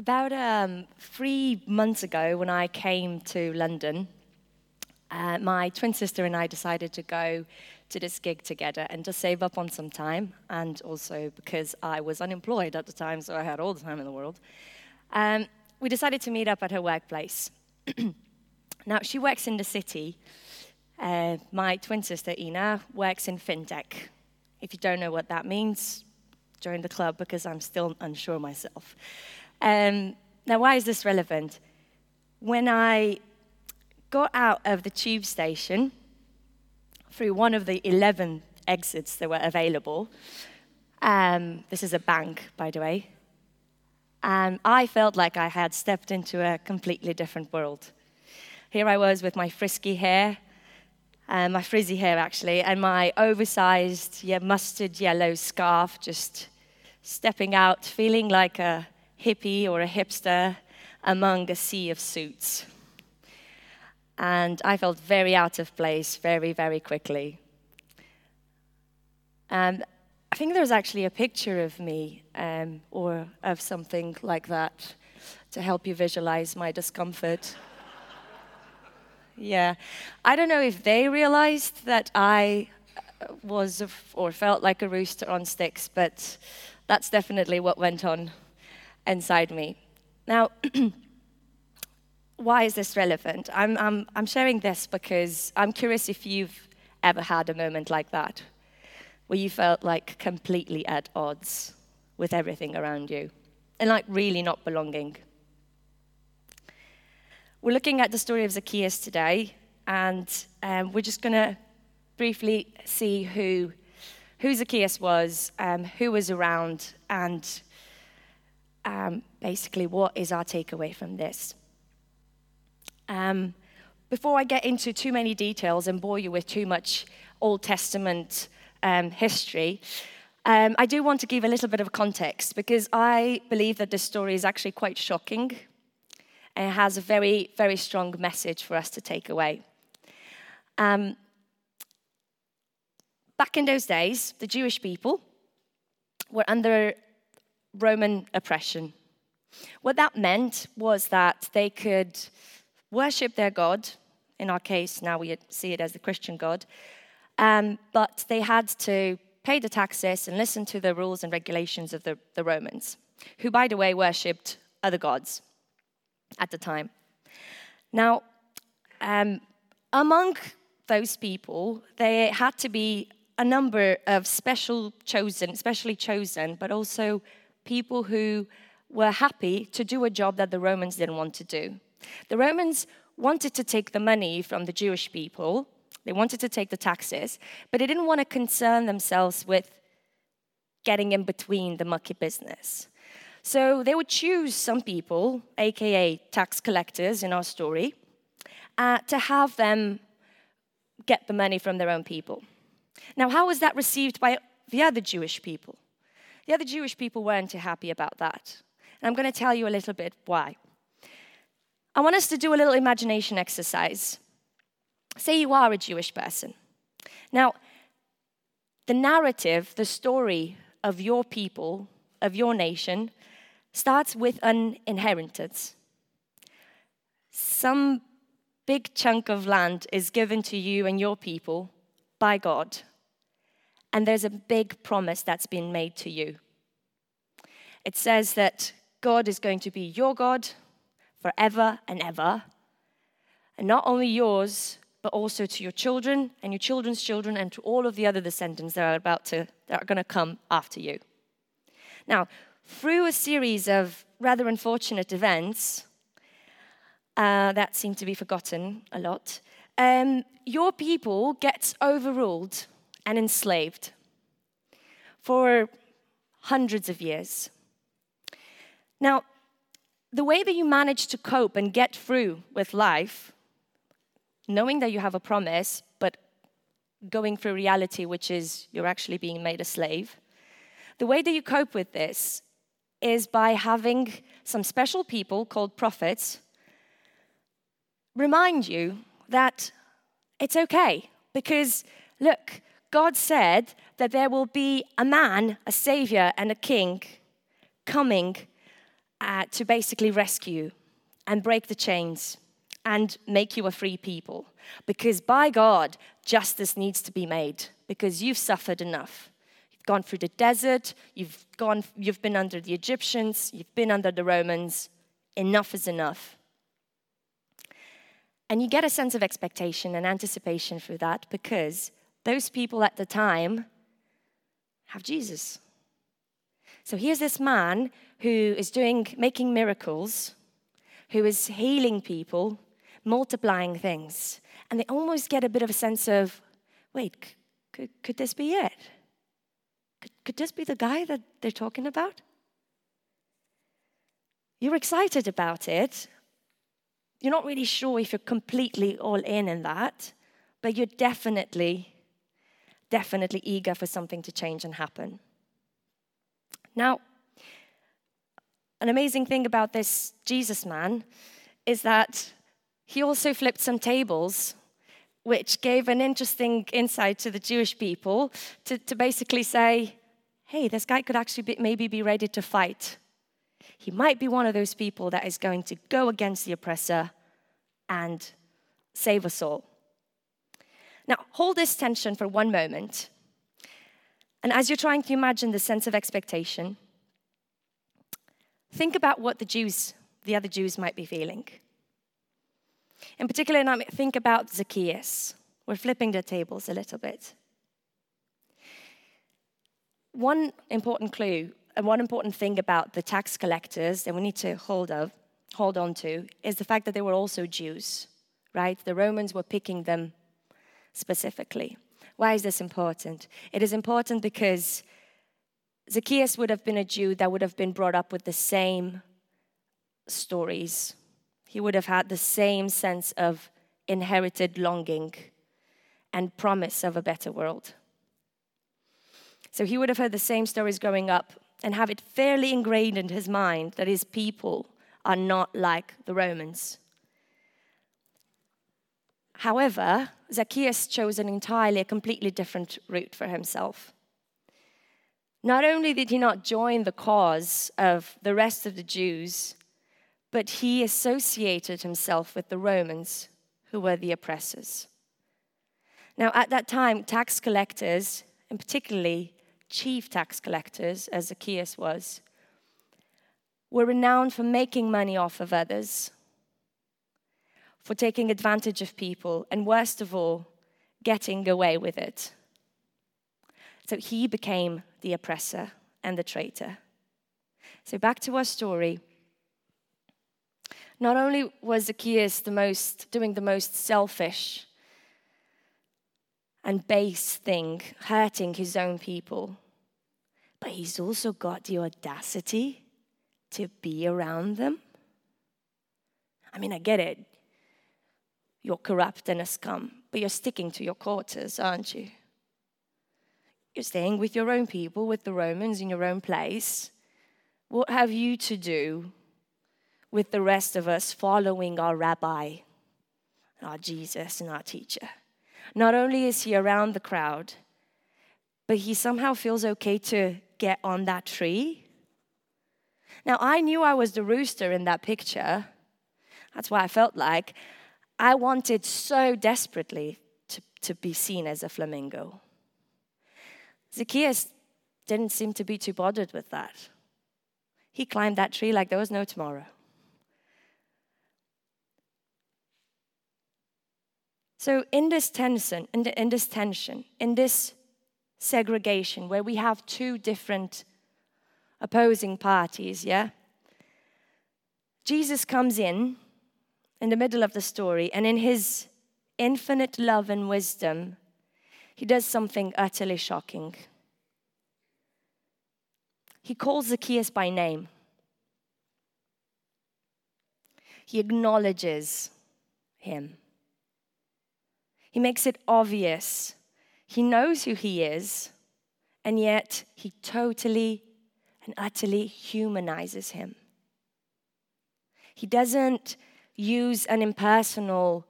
About um, three months ago, when I came to London, uh, my twin sister and I decided to go to this gig together and to save up on some time, and also because I was unemployed at the time, so I had all the time in the world. Um, we decided to meet up at her workplace. now, she works in the city. Uh, my twin sister, Ina, works in fintech. If you don't know what that means, join the club because I'm still unsure myself. Um, now, why is this relevant? When I got out of the tube station through one of the 11 exits that were available, um, this is a bank, by the way, and um, I felt like I had stepped into a completely different world. Here I was with my frisky hair, uh, my frizzy hair actually, and my oversized, yeah, mustard yellow scarf, just stepping out, feeling like a hippie or a hipster among a sea of suits. And I felt very out of place very, very quickly. And I think there's actually a picture of me um, or of something like that to help you visualize my discomfort. yeah. I don't know if they realized that I was or felt like a rooster on sticks, but that's definitely what went on inside me. Now, why is this relevant? I'm, I'm, I'm sharing this because I'm curious if you've ever had a moment like that, where you felt like completely at odds with everything around you and like really not belonging. We're looking at the story of Zacchaeus today, and um, we're just going to briefly see who, who Zacchaeus was, um, who was around, and um, basically, what is our takeaway from this? Um, before I get into too many details and bore you with too much Old Testament um, history, um, I do want to give a little bit of context because I believe that this story is actually quite shocking and it has a very, very strong message for us to take away. Um, back in those days, the Jewish people were under Roman oppression. What that meant was that they could worship their God. In our case, now we see it as the Christian God. Um, but they had to pay the taxes and listen to the rules and regulations of the, the Romans, who, by the way, worshipped other gods at the time. Now, um, among those people, there had to be a number of special chosen, specially chosen, but also people who were happy to do a job that the Romans didn't want to do. The Romans wanted to take the money from the Jewish people, they wanted to take the taxes, but they didn't want to concern themselves with getting in between the mucky business. So they would choose some people, aka tax collectors in our story, uh, to have them get the money from their own people. Now, how was that received by the other Jewish people? The other Jewish people weren't too happy about that. And I'm going to tell you a little bit why. I want us to do a little imagination exercise. Say you are a Jewish person. Now, the narrative, the story of your people, of your nation, starts with an inheritance. Some big chunk of land is given to you and your people by God and there's a big promise that's been made to you. It says that God is going to be your God forever and ever, and not only yours, but also to your children and your children's children and to all of the other descendants that are about to that are going to come after you. Now, through a series of rather unfortunate events uh, that seem to be forgotten a lot, um, your people gets overruled and enslaved for hundreds of years. Now, the way that you manage to cope and get through with life, knowing that you have a promise, but going through reality, which is you're actually being made a slave, the way that you cope with this is by having some special people called prophets remind you that it's okay because look, God said that there will be a man, a savior, and a king coming uh, to basically rescue and break the chains and make you a free people. Because by God, justice needs to be made because you've suffered enough. You've gone through the desert, you've, gone, you've been under the Egyptians, you've been under the Romans. Enough is enough. And you get a sense of expectation and anticipation through that because those people at the time have Jesus. So here's this man who is doing, making miracles, who is healing people, multiplying things. And they almost get a bit of a sense of wait, could, could this be it? Could, could this be the guy that they're talking about? You're excited about it. You're not really sure if you're completely all in in that, but you're definitely, definitely eager for something to change and happen. Now, an amazing thing about this Jesus man is that he also flipped some tables, which gave an interesting insight to the Jewish people to, to basically say, hey, this guy could actually be, maybe be ready to fight. He might be one of those people that is going to go against the oppressor and save us all. Now, hold this tension for one moment. And as you're trying to imagine the sense of expectation, think about what the Jews, the other Jews, might be feeling. In particular, think about Zacchaeus. We're flipping the tables a little bit. One important clue and one important thing about the tax collectors that we need to hold of, hold on to, is the fact that they were also Jews, right? The Romans were picking them specifically. Why is this important? It is important because Zacchaeus would have been a Jew that would have been brought up with the same stories he would have had the same sense of inherited longing and promise of a better world. So he would have heard the same stories growing up and have it fairly ingrained in his mind that his people are not like the Romans. However, Zacchaeus chose an entirely, a completely different route for himself. Not only did he not join the cause of the rest of the Jews, but he associated himself with the Romans, who were the oppressors. Now, at that time, tax collectors, and particularly chief tax collectors, as Zacchaeus was, were renowned for making money off of others, for taking advantage of people, and worst of all, getting away with it. So he became the oppressor and the traitor. So, back to our story. Not only was Zacchaeus the most, doing the most selfish and base thing, hurting his own people, but he's also got the audacity to be around them. I mean, I get it. You're corrupt and a scum, but you're sticking to your quarters, aren't you? You're staying with your own people, with the Romans in your own place. What have you to do with the rest of us following our rabbi, our Jesus, and our teacher. Not only is he around the crowd, but he somehow feels okay to get on that tree. Now, I knew I was the rooster in that picture. That's why I felt like I wanted so desperately to, to be seen as a flamingo. Zacchaeus didn't seem to be too bothered with that. He climbed that tree like there was no tomorrow. So, in this tension, in, the, in this tension, in this segregation, where we have two different opposing parties, yeah, Jesus comes in in the middle of the story, and in his infinite love and wisdom, he does something utterly shocking. He calls Zacchaeus by name. He acknowledges him. He makes it obvious. He knows who he is, and yet he totally and utterly humanizes him. He doesn't use an impersonal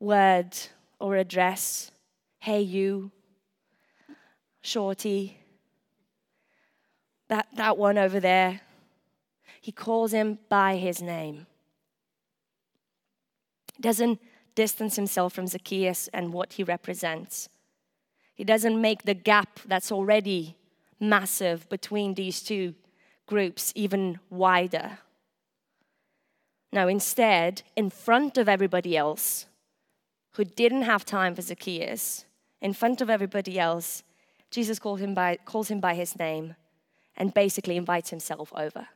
word or address. Hey, you, shorty, that, that one over there. He calls him by his name. Doesn't distance himself from Zacchaeus and what he represents. He doesn't make the gap that's already massive between these two groups even wider. Now, instead, in front of everybody else who didn't have time for Zacchaeus, in front of everybody else, Jesus calls him by, calls him by his name and basically invites himself over.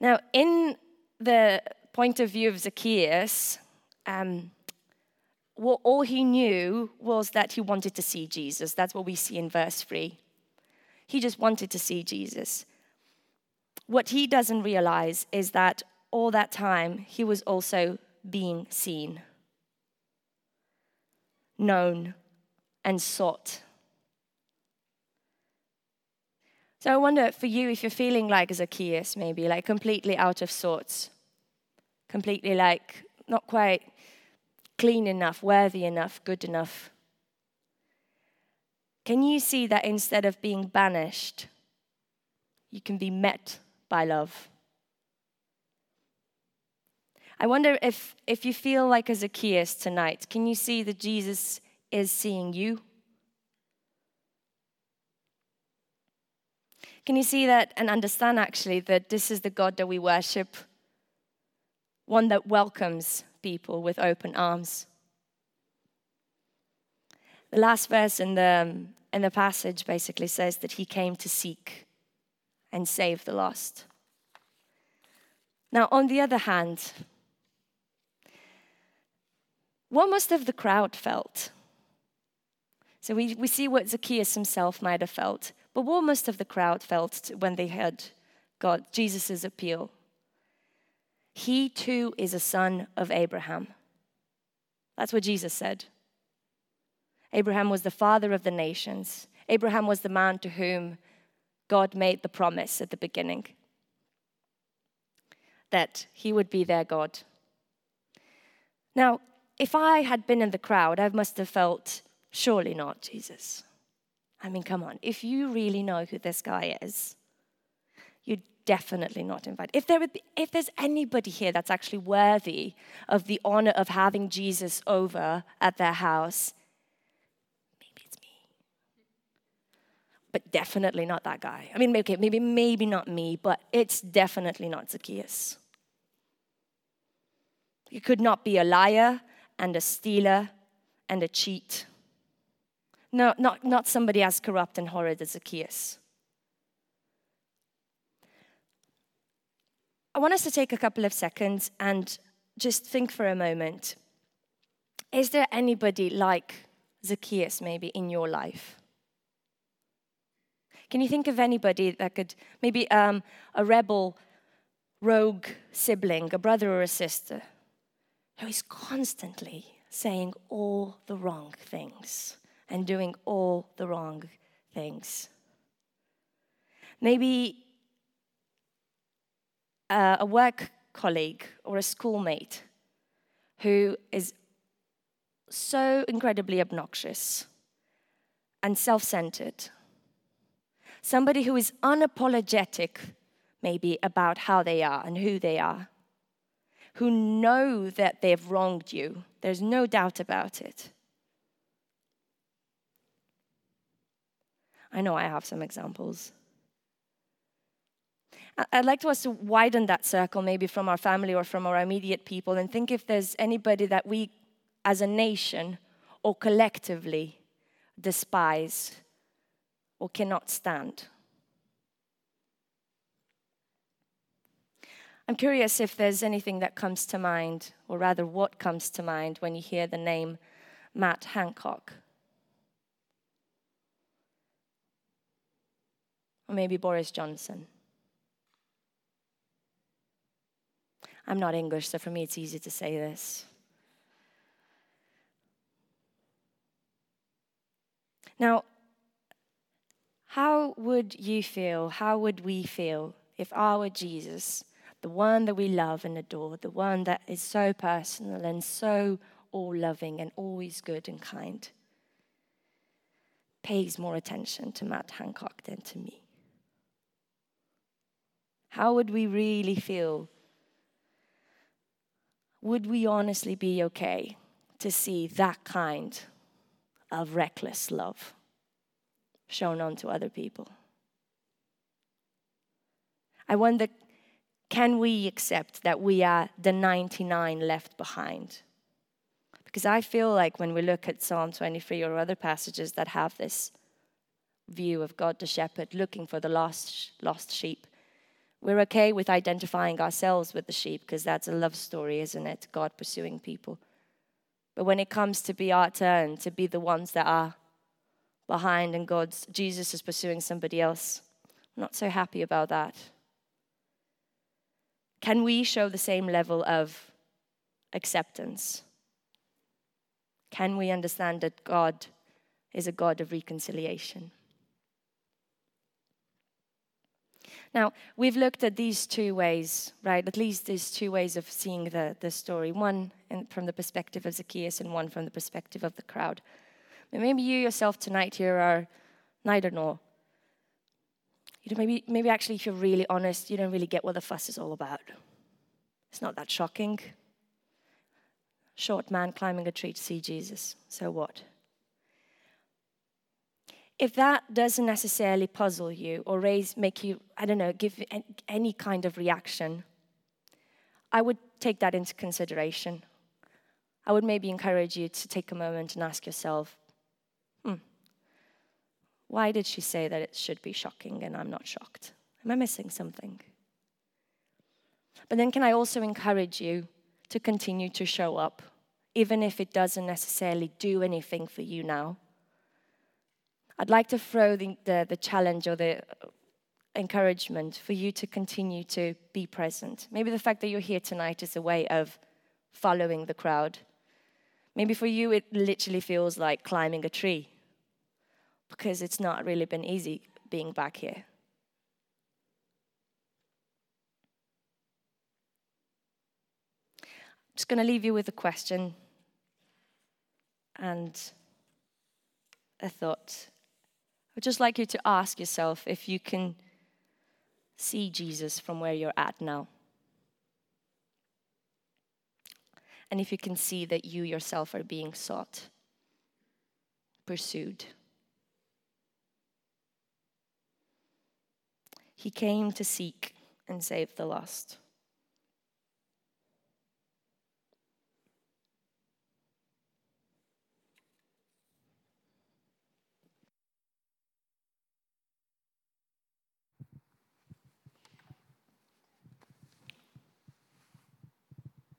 Now, in the point of view of Zacchaeus, um, all he knew was that he wanted to see Jesus. That's what we see in verse 3. He just wanted to see Jesus. What he doesn't realize is that all that time he was also being seen, known, and sought. So I wonder for you if you're feeling like Zacchaeus, maybe like completely out of sorts, completely like not quite clean enough, worthy enough, good enough. Can you see that instead of being banished, you can be met by love? I wonder if, if you feel like a Zacchaeus tonight, can you see that Jesus is seeing you? Can you see that and understand actually that this is the God that we worship? One that welcomes people with open arms. The last verse in the, in the passage basically says that he came to seek and save the lost. Now, on the other hand, what must have the crowd felt? So we, we see what Zacchaeus himself might have felt, but what must have the crowd felt when they heard God, Jesus' appeal? He too is a son of Abraham. That's what Jesus said. Abraham was the father of the nations. Abraham was the man to whom God made the promise at the beginning that he would be their God. Now, if I had been in the crowd, I must have felt, surely not, Jesus. I mean, come on, if you really know who this guy is, you'd definitely not invite. If, there would be, if there's anybody here that's actually worthy of the honor of having Jesus over at their house, but definitely not that guy. I mean, okay, maybe, maybe not me, but it's definitely not Zacchaeus. You could not be a liar and a stealer and a cheat. No, not, not somebody as corrupt and horrid as Zacchaeus. I want us to take a couple of seconds and just think for a moment. Is there anybody like Zacchaeus maybe in your life? Can you think of anybody that could, maybe um, a rebel, rogue sibling, a brother or a sister, who is constantly saying all the wrong things and doing all the wrong things? Maybe uh, a work colleague or a schoolmate who is so incredibly obnoxious and self centered Somebody who is unapologetic, maybe, about how they are and who they are, who know that they've wronged you. There's no doubt about it. I know I have some examples. I'd like to us to widen that circle, maybe from our family or from our immediate people, and think if there's anybody that we, as a nation or collectively, despise or cannot stand. I'm curious if there's anything that comes to mind, or rather, what comes to mind when you hear the name Matt Hancock. Or maybe Boris Johnson. I'm not English, so for me it's easy to say this. Now, how would you feel? How would we feel if our Jesus, the one that we love and adore, the one that is so personal and so all loving and always good and kind, pays more attention to Matt Hancock than to me? How would we really feel? Would we honestly be okay to see that kind of reckless love shown onto other people? I wonder can we accept that we are the 99 left behind? Because I feel like when we look at Psalm 23 or other passages that have this view of God the shepherd looking for the lost, lost sheep, we're okay with identifying ourselves with the sheep because that's a love story, isn't it? God pursuing people. But when it comes to be our turn to be the ones that are behind and God's Jesus is pursuing somebody else, I'm not so happy about that. Can we show the same level of acceptance? Can we understand that God is a God of reconciliation? Now, we've looked at these two ways, right? At least these two ways of seeing the, the story one in, from the perspective of Zacchaeus and one from the perspective of the crowd. Maybe you yourself tonight here are neither nor. You know, maybe, maybe actually, if you're really honest, you don't really get what the fuss is all about. It's not that shocking. Short man climbing a tree to see Jesus. So what? If that doesn't necessarily puzzle you or raise, make you, I don't know, give any kind of reaction, I would take that into consideration. I would maybe encourage you to take a moment and ask yourself, hmm, why did she say that it should be shocking and I'm not shocked? Am I missing something? But then, can I also encourage you to continue to show up, even if it doesn't necessarily do anything for you now? I'd like to throw the, the, the challenge or the encouragement for you to continue to be present. Maybe the fact that you're here tonight is a way of following the crowd. Maybe for you, it literally feels like climbing a tree because it's not really been easy being back here. I'm just going to leave you with a question and a thought. I'd just like you to ask yourself if you can see Jesus from where you're at now. And if you can see that you yourself are being sought, pursued. He came to seek and save the lost.